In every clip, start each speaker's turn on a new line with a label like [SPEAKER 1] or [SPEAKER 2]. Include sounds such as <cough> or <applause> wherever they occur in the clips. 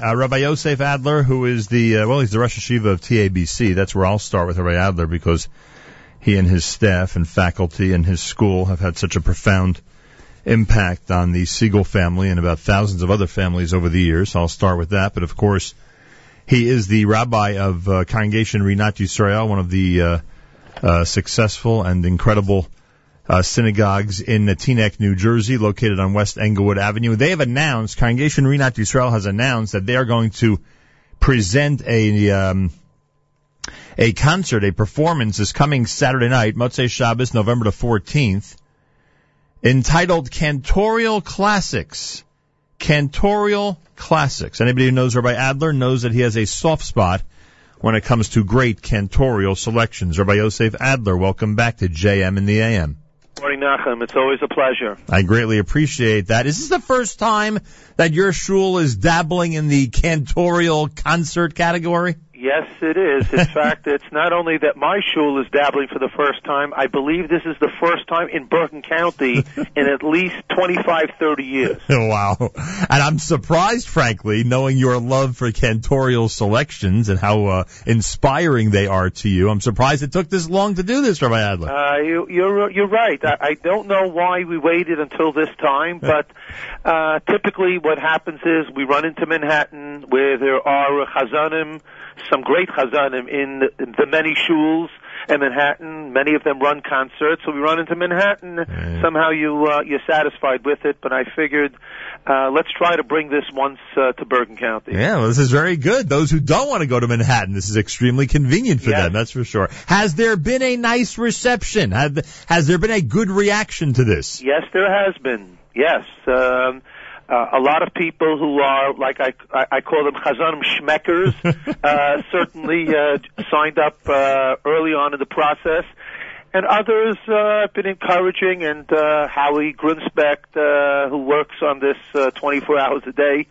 [SPEAKER 1] Uh, Rabbi Yosef Adler, who is the, uh, well, he's the Rosh HaYeshiva of TABC. That's where I'll start with Rabbi Adler because he and his staff and faculty and his school have had such a profound impact on the Siegel family and about thousands of other families over the years. So I'll start with that. But of course, he is the rabbi of uh, Congregation Rinat Yisrael, one of the uh, uh, successful and incredible uh, synagogues in Teaneck, New Jersey, located on West Englewood Avenue. They have announced, Congregation Rinat Yisrael has announced that they are going to present a um, a concert, a performance is coming Saturday night, Motzei Shabbos, November the 14th, entitled Cantorial Classics. Cantorial Classics. Anybody who knows Rabbi Adler knows that he has a soft spot when it comes to great cantorial selections. Rabbi Yosef Adler, welcome back to JM in the AM.
[SPEAKER 2] Nachum. It's always a pleasure.
[SPEAKER 1] I greatly appreciate that. Is this the first time that your shul is dabbling in the cantorial concert category?
[SPEAKER 2] Yes, it is. In <laughs> fact, it's not only that my shul is dabbling for the first time, I believe this is the first time in Bergen County in at least 25, 30 years. <laughs>
[SPEAKER 1] wow. And I'm surprised, frankly, knowing your love for cantorial selections and how uh, inspiring they are to you. I'm surprised it took this long to do this, Rabbi Adler.
[SPEAKER 2] Uh, you, you're, you're right. I, I don't know why we waited until this time, but uh, typically what happens is we run into Manhattan where there are chazanim, some great chazanim in the, many shuls in Manhattan. Many of them run concerts, so we run into Manhattan.
[SPEAKER 1] Right.
[SPEAKER 2] Somehow you uh, you're satisfied with it, but I figured uh, let's try to bring this once uh, to Bergen County.
[SPEAKER 1] Yeah, well, this is very good. Those who don't want to go to Manhattan, this is extremely convenient for
[SPEAKER 2] Yes.
[SPEAKER 1] them, that's for sure. Has there been a nice reception? Has, has there been a good reaction to this?
[SPEAKER 2] Yes, there has been. Yes. Um, uh, a lot of people who are, like I, I, I call them chazanim schmeckers, <laughs> uh, certainly uh, signed up uh, early on in the process. And others uh, have been encouraging, and uh, Howie Grunsbeck, uh, who works on this uh, 24 hours a day,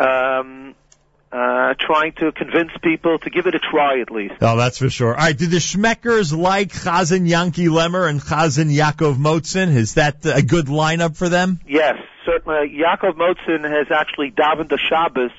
[SPEAKER 2] um, uh, trying to convince people to give it a try at least.
[SPEAKER 1] Oh, that's for sure. All right, do the Schmeckers like Chazan Yanky Lemmer and Chazan Yaakov Motzen? Is that a good lineup for them?
[SPEAKER 2] Yes, certainly. Yaakov Motzen has actually davened the Shabbos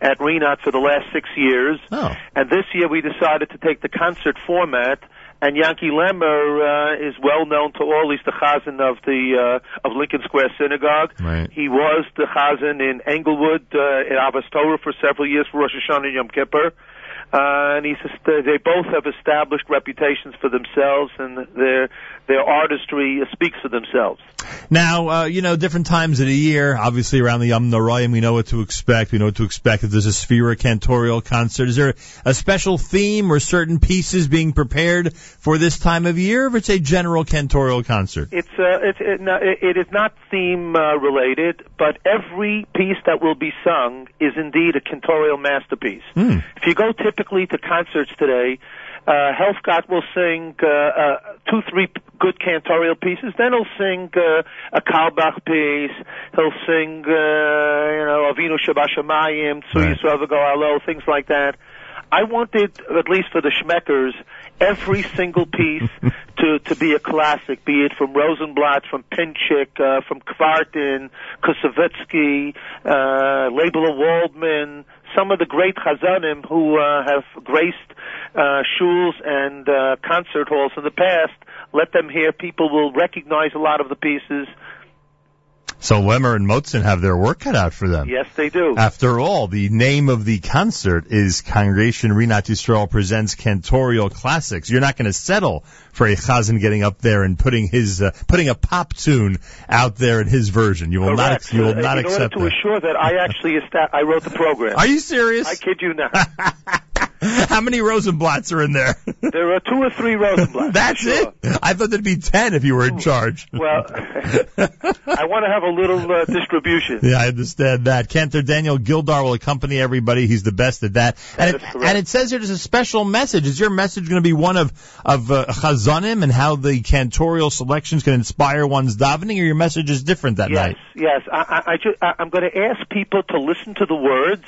[SPEAKER 2] at Rinat for the last six years.
[SPEAKER 1] Oh.
[SPEAKER 2] And this year we decided to take the concert format. And Yanky Lemmer uh, is well known to all. He's the chazan of the uh, of Lincoln Square Synagogue.
[SPEAKER 1] Right.
[SPEAKER 2] He was the chazan in Englewood uh, Torah for several years for Rosh Hashanah and Yom Kippur. Uh, and he's est- they both have established reputations for themselves, and their their artistry speaks for themselves.
[SPEAKER 1] Now, uh, you know, different times of the year, obviously around the Yom Noraim, we know what to expect. We know what to expect if there's a Sphera Cantorial concert. Is there a special theme or certain pieces being prepared for this time of year, or it's a general Cantorial concert?
[SPEAKER 2] It's uh, it's it, no, it, it is not theme uh, related, but every piece that will be sung is indeed a cantorial masterpiece.
[SPEAKER 1] Hmm.
[SPEAKER 2] If you go typically to concerts today, uh, Helfgott will sing uh, uh, two, three p- good cantorial pieces. Then he'll sing uh, a Carlebach piece. He'll sing, uh, you know, Avinu Shebashamayim, Tzu
[SPEAKER 1] Right.
[SPEAKER 2] Yisrael things like that. I wanted, at least for the Schmeckers, every single piece <laughs> to to be a classic, be it from Rosenblatt, from Pinchik, uh, from Kvartin, Koussevitzky, uh, Label Waldman, some of the great Chazanim who uh, have graced uh, shuls and uh, concert halls in the past. Let them hear. People will recognize a lot of the pieces.
[SPEAKER 1] So Lemmer and Motzen have their work cut out for them.
[SPEAKER 2] Yes, they do.
[SPEAKER 1] After all, the name of the concert is Congregation Rinat Yisrael presents Cantorial Classics. You're not going to settle for a chazan getting up there and putting his uh, putting a pop tune out there in his version. You will
[SPEAKER 2] Correct.
[SPEAKER 1] not you will
[SPEAKER 2] Uh,
[SPEAKER 1] not
[SPEAKER 2] in
[SPEAKER 1] accept
[SPEAKER 2] order to
[SPEAKER 1] that.
[SPEAKER 2] assure that, I actually esta- I wrote the program.
[SPEAKER 1] Are you serious?
[SPEAKER 2] I kid you not. <laughs> <laughs>
[SPEAKER 1] How many Rosenblatts are in there?
[SPEAKER 2] There are two or three Rosenblatts. <laughs>
[SPEAKER 1] That's
[SPEAKER 2] sure.
[SPEAKER 1] it. I thought there'd be ten if you were in charge.
[SPEAKER 2] Well, <laughs> I want to have a little uh, distribution.
[SPEAKER 1] Yeah, I understand that. Cantor Daniel Gildar will accompany everybody. He's the best at that. And,
[SPEAKER 2] That
[SPEAKER 1] it,
[SPEAKER 2] is correct.
[SPEAKER 1] and it says here there's a special message. Is your message going to be one of of uh, chazanim and how the cantorial selections can inspire one's davening, or your message is different that
[SPEAKER 2] Yes,
[SPEAKER 1] night?
[SPEAKER 2] yes. I, I, I ju- I, I'm going to ask people to listen to the words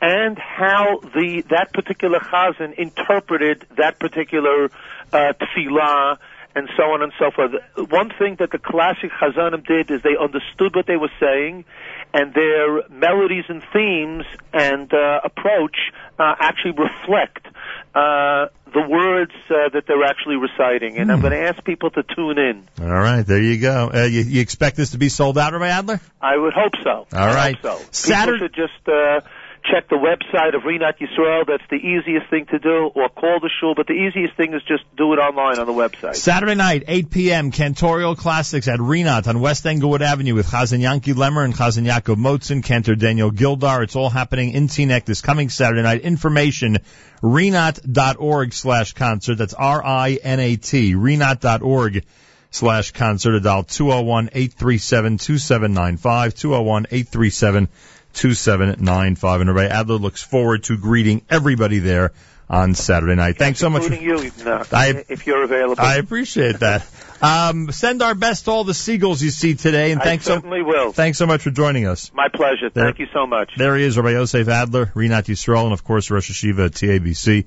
[SPEAKER 2] and how the that particular chazan interpreted that particular uh, tefillah and so on and so forth. One thing that the classic Chazanim did is they understood what they were saying, and their melodies and themes and uh, approach uh, actually reflect uh, the words uh, that they're actually reciting. And I'm going to ask people to tune in.
[SPEAKER 1] All right, there you go. Uh, you, you expect this to be sold out, Rabbi Adler?
[SPEAKER 2] I would hope so.
[SPEAKER 1] All
[SPEAKER 2] I
[SPEAKER 1] right.
[SPEAKER 2] Hope so.
[SPEAKER 1] Saturday-
[SPEAKER 2] People should just uh, check the website of Rinat Yisrael. That's the easiest thing to do, or call the shul. But the easiest thing is just do it online on the website.
[SPEAKER 1] Saturday night, 8 p.m., Cantorial Classics at Rinat on West Englewood Avenue with Chazan Yanky Lemmer and Chazan Yaakov Motzen, Cantor Daniel Gildar. It's all happening in Teaneck this coming Saturday night. Information, rinat.org slash concert. That's R-I-N-A-T, rinat.org slash concert. Dial 201-837-2795, 201-837-2795. And Rabbi Adler looks forward to greeting everybody there on Saturday night. Thanks so much.
[SPEAKER 2] including you, no,
[SPEAKER 1] I-
[SPEAKER 2] if you're available.
[SPEAKER 1] I appreciate that. Um, send our best to all the Siegels you see today, and
[SPEAKER 2] I
[SPEAKER 1] thanks so
[SPEAKER 2] certainly will.
[SPEAKER 1] thanks so much for joining us.
[SPEAKER 2] My pleasure.
[SPEAKER 1] There-
[SPEAKER 2] Thank you so much.
[SPEAKER 1] There he is, Rabbi Yosef Adler, Rinat Yisrael, and of course Rosh HaYeshiva at TABC.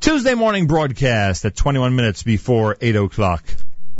[SPEAKER 1] Tuesday morning broadcast at 21 minutes before 8 o'clock.